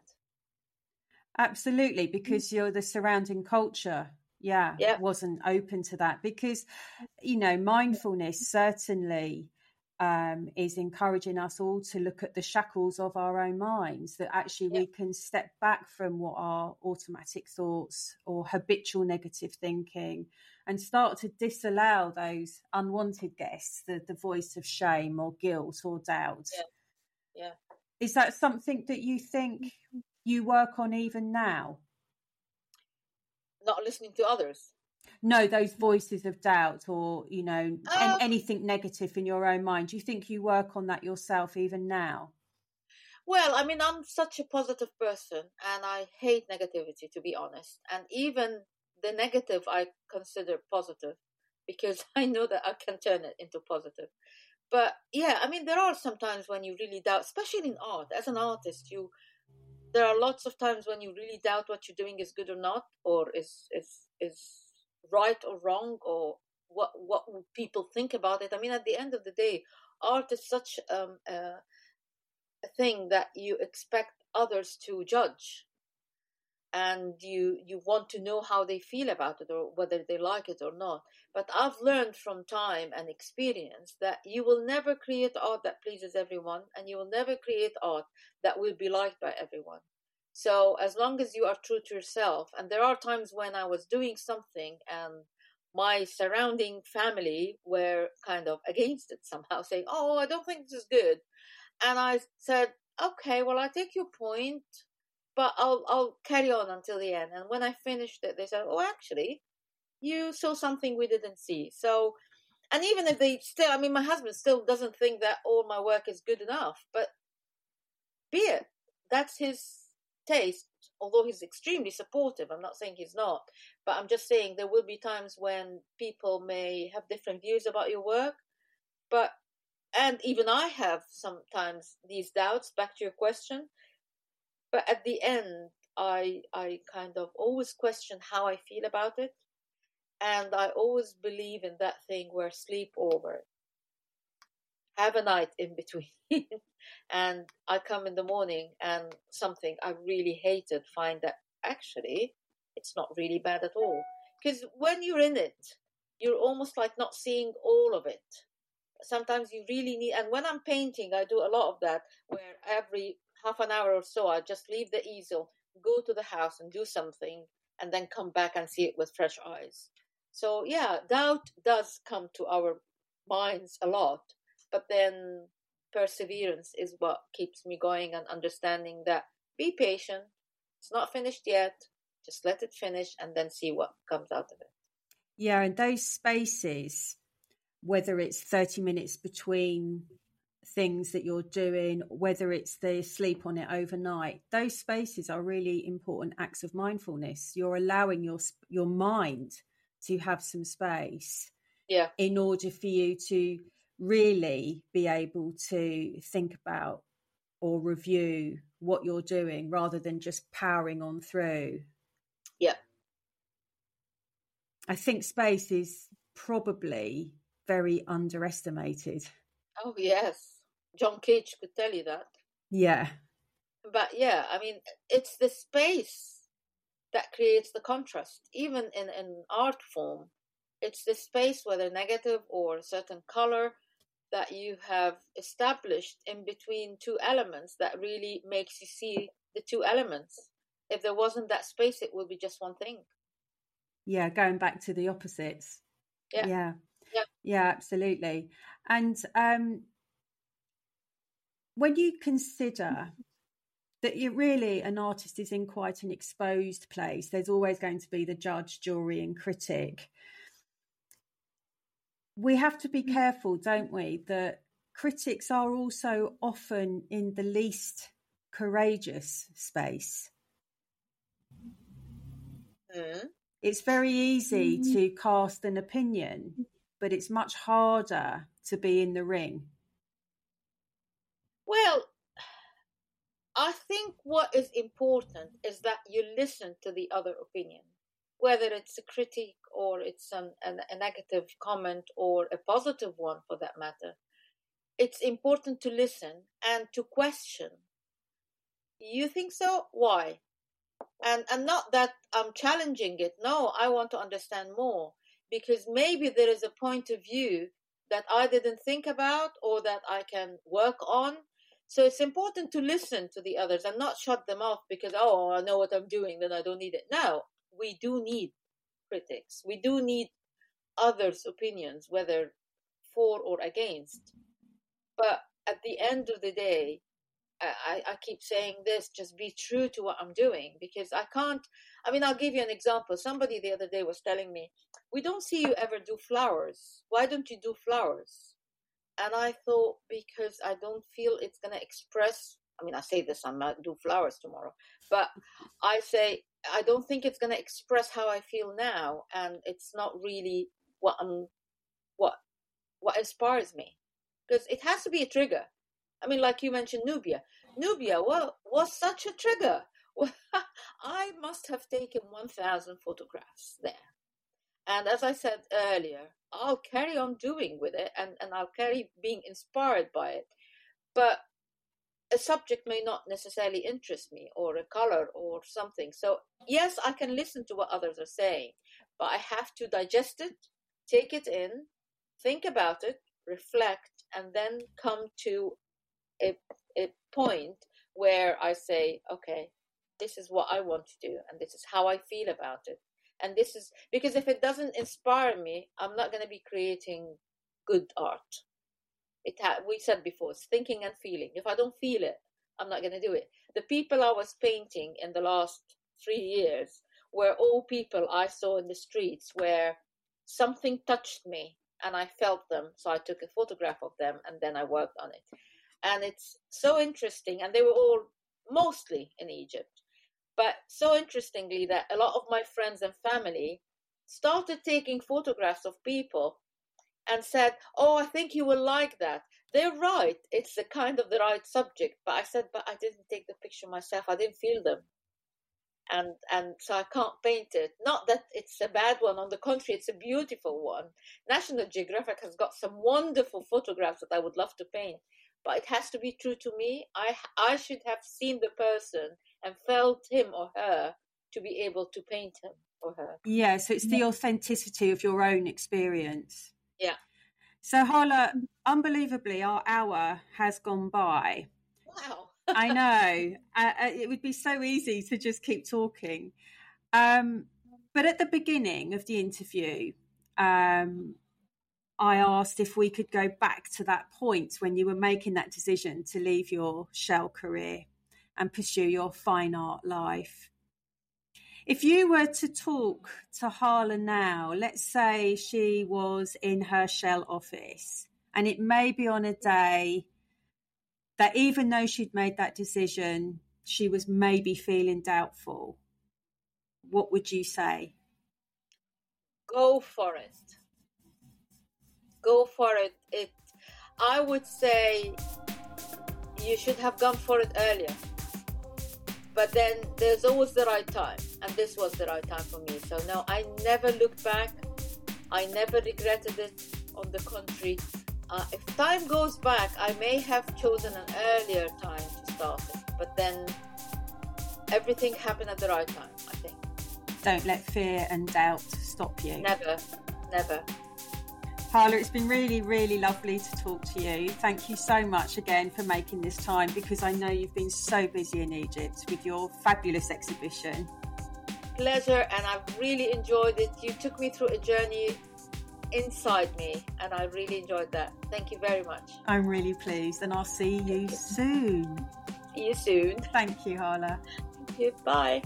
Absolutely, because you're the surrounding culture, yeah, yeah, wasn't open to that. Because mm. you know, mm. mindfulness certainly um, is encouraging us all to look at the shackles of our own minds. That actually yeah. we can step back from what are automatic thoughts or habitual negative thinking, and start to disallow those unwanted guests, the the voice of shame or guilt or doubt. Yeah. Yeah. Is that something that you think you work on even now? Not listening to others. No, those voices of doubt or, you know, um, anything negative in your own mind. Do you think you work on that yourself even now? Well, I mean, I'm such a positive person and I hate negativity, to be honest. And even the negative I consider positive because <laughs> I know that I can turn it into positive but yeah i mean there are sometimes when you really doubt especially in art as an artist you there are lots of times when you really doubt what you're doing is good or not or is is is right or wrong or what what people think about it. I mean at the end of the day art is such um, a thing that you expect others to judge. And you you want to know how they feel about it or whether they like it or not. But i've learned from time and experience that you will never create art that pleases everyone and you will never create art that will be liked by everyone so as long as you are true to yourself and there are times when i was doing something and my surrounding family were kind of against it somehow <laughs> saying oh i don't think this is good and i said okay well i take your point but I'll I'll carry on until the end. And when I finished it, they said, "Oh, actually, you saw something we didn't see." So, and even if they still, I mean, my husband still doesn't think that all my work is good enough, but be it. That's his taste. Although he's extremely supportive, I'm not saying he's not, but I'm just saying there will be times when people may have different views about your work. But and even I have sometimes these doubts. Back to your question, but at the end i i kind of always question how i feel about it and i always believe in that thing where sleep over have a night in between. <laughs> and I come in the morning and something I really hated find that actually it's not really bad at all. Because when you're in it, you're almost like not seeing all of it. Sometimes you really need, and when I'm painting, I do a lot of that where every half an hour or so I just leave the easel, go to the house and do something, and then come back and see it with fresh eyes. So, yeah, doubt does come to our minds a lot, but then perseverance is what keeps me going and understanding that be patient. It's not finished yet. Just let it finish and then see what comes out of it. Yeah, and those spaces, whether it's 30 minutes between things that you're doing, whether it's the sleep on it overnight, those spaces are really important acts of mindfulness. You're allowing your your mind to have some space, yeah, in order for you to really be able to think about or review what you're doing rather than just powering on through. Yeah. I think space is probably very underestimated. Oh, yes. John Cage could tell you that. Yeah. But yeah, I mean, it's the space that creates the contrast, even in, an art form. It's the space, whether negative or certain color, that you have established in between two elements that really makes you see the two elements. If there wasn't that space, it would be just one thing. Yeah, going back to the opposites. Yeah. Yeah. Yeah, yeah absolutely. And um, when you consider that you're really an artist is in quite an exposed place, there's always going to be the judge, jury, and critic we have to be mm. careful, don't we, that critics are also often in the least courageous space. Mm. It's very easy mm. to cast an opinion, but it's much harder to be in the ring. Well, I think what is important is that you listen to the other opinion whether it's a critique or it's an, an, a negative comment or a positive one for that matter, it's important to listen and to question. You think so? Why? And and not that I'm challenging it. No, I want to understand more because maybe there is a point of view that I didn't think about or that I can work on. So it's important to listen to the others and not shut them off because oh I know what I'm doing, then I don't need it. No, we do need critics. We do need others' opinions, whether for or against. But at the end of the day, I, I keep saying this just be true to what I'm doing because I can't. I mean, I'll give you an example. Somebody the other day was telling me, We don't see you ever do flowers. Why don't you do flowers? And I thought, because I don't feel it's going to express. I mean, I say this, I'm might do flowers tomorrow, but I say I don't think it's going to express how I feel now, and it's not really what I'm, what, what inspires me, because it has to be a trigger. I mean, like you mentioned, Nubia. Nubia, well, was such a trigger. <laughs> I must have taken 1,000 photographs there. And as I said earlier, I'll carry on doing with it and, and I'll carry being inspired by it. But a subject may not necessarily interest me or a color or something. So, yes, I can listen to what others are saying, but I have to digest it, take it in, think about it, reflect, and then come to a, a point where I say, okay, this is what I want to do, and this is how I feel about it. And this is because if it doesn't inspire me, I'm not going to be creating good art. It ha- we said before, it's thinking and feeling. If I don't feel it, I'm not going to do it. The people I was painting in the last three years were all people I saw in the streets where something touched me and I felt them. So I took a photograph of them and then I worked on it. And it's so interesting. And they were all mostly in Egypt. But so interestingly, that a lot of my friends and family started taking photographs of people and said, Oh, I think you will like that. They're right. It's the kind of the right subject. But I said, But I didn't take the picture myself. I didn't feel them. and and so I can't paint it. Not that it's a bad one. On the contrary, it's a beautiful one. National Geographic has got some wonderful photographs that I would love to paint, but it has to be true to me. I I should have seen the person and felt him or her to be able to paint him or her. Yeah, so it's the authenticity of your own experience. Yeah. So Hala, unbelievably, our hour has gone by. Wow. I <laughs> know. Uh, it would be so easy to just keep talking. Um, but at the beginning of the interview, um, I asked if we could go back to that point when you were making that decision to leave your shell career and pursue your fine art life. If you were to talk to Hala now, let's say she was in her shell office, and it may be on a day that even though she'd made that decision, she was maybe feeling doubtful, what would you say? Go for it. Go for it. It I would say you should have gone for it earlier. But then there's always the right time, and this was the right time for me. So no, I never looked back. I never regretted it. On the contrary, uh, if time goes back, I may have chosen an earlier time to start it, but then everything happened at the right time, I think. Don't let fear and doubt stop you. Never, never. Hala, it's been really, really lovely to talk to you. Thank you so much again for making this time because I know you've been so busy in Egypt with your fabulous exhibition. Pleasure, and I've really enjoyed it. You took me through a journey inside me, and I really enjoyed that. Thank you very much. I'm really pleased, and I'll see you soon. See you soon. Thank you, Hala. Thank you. Bye.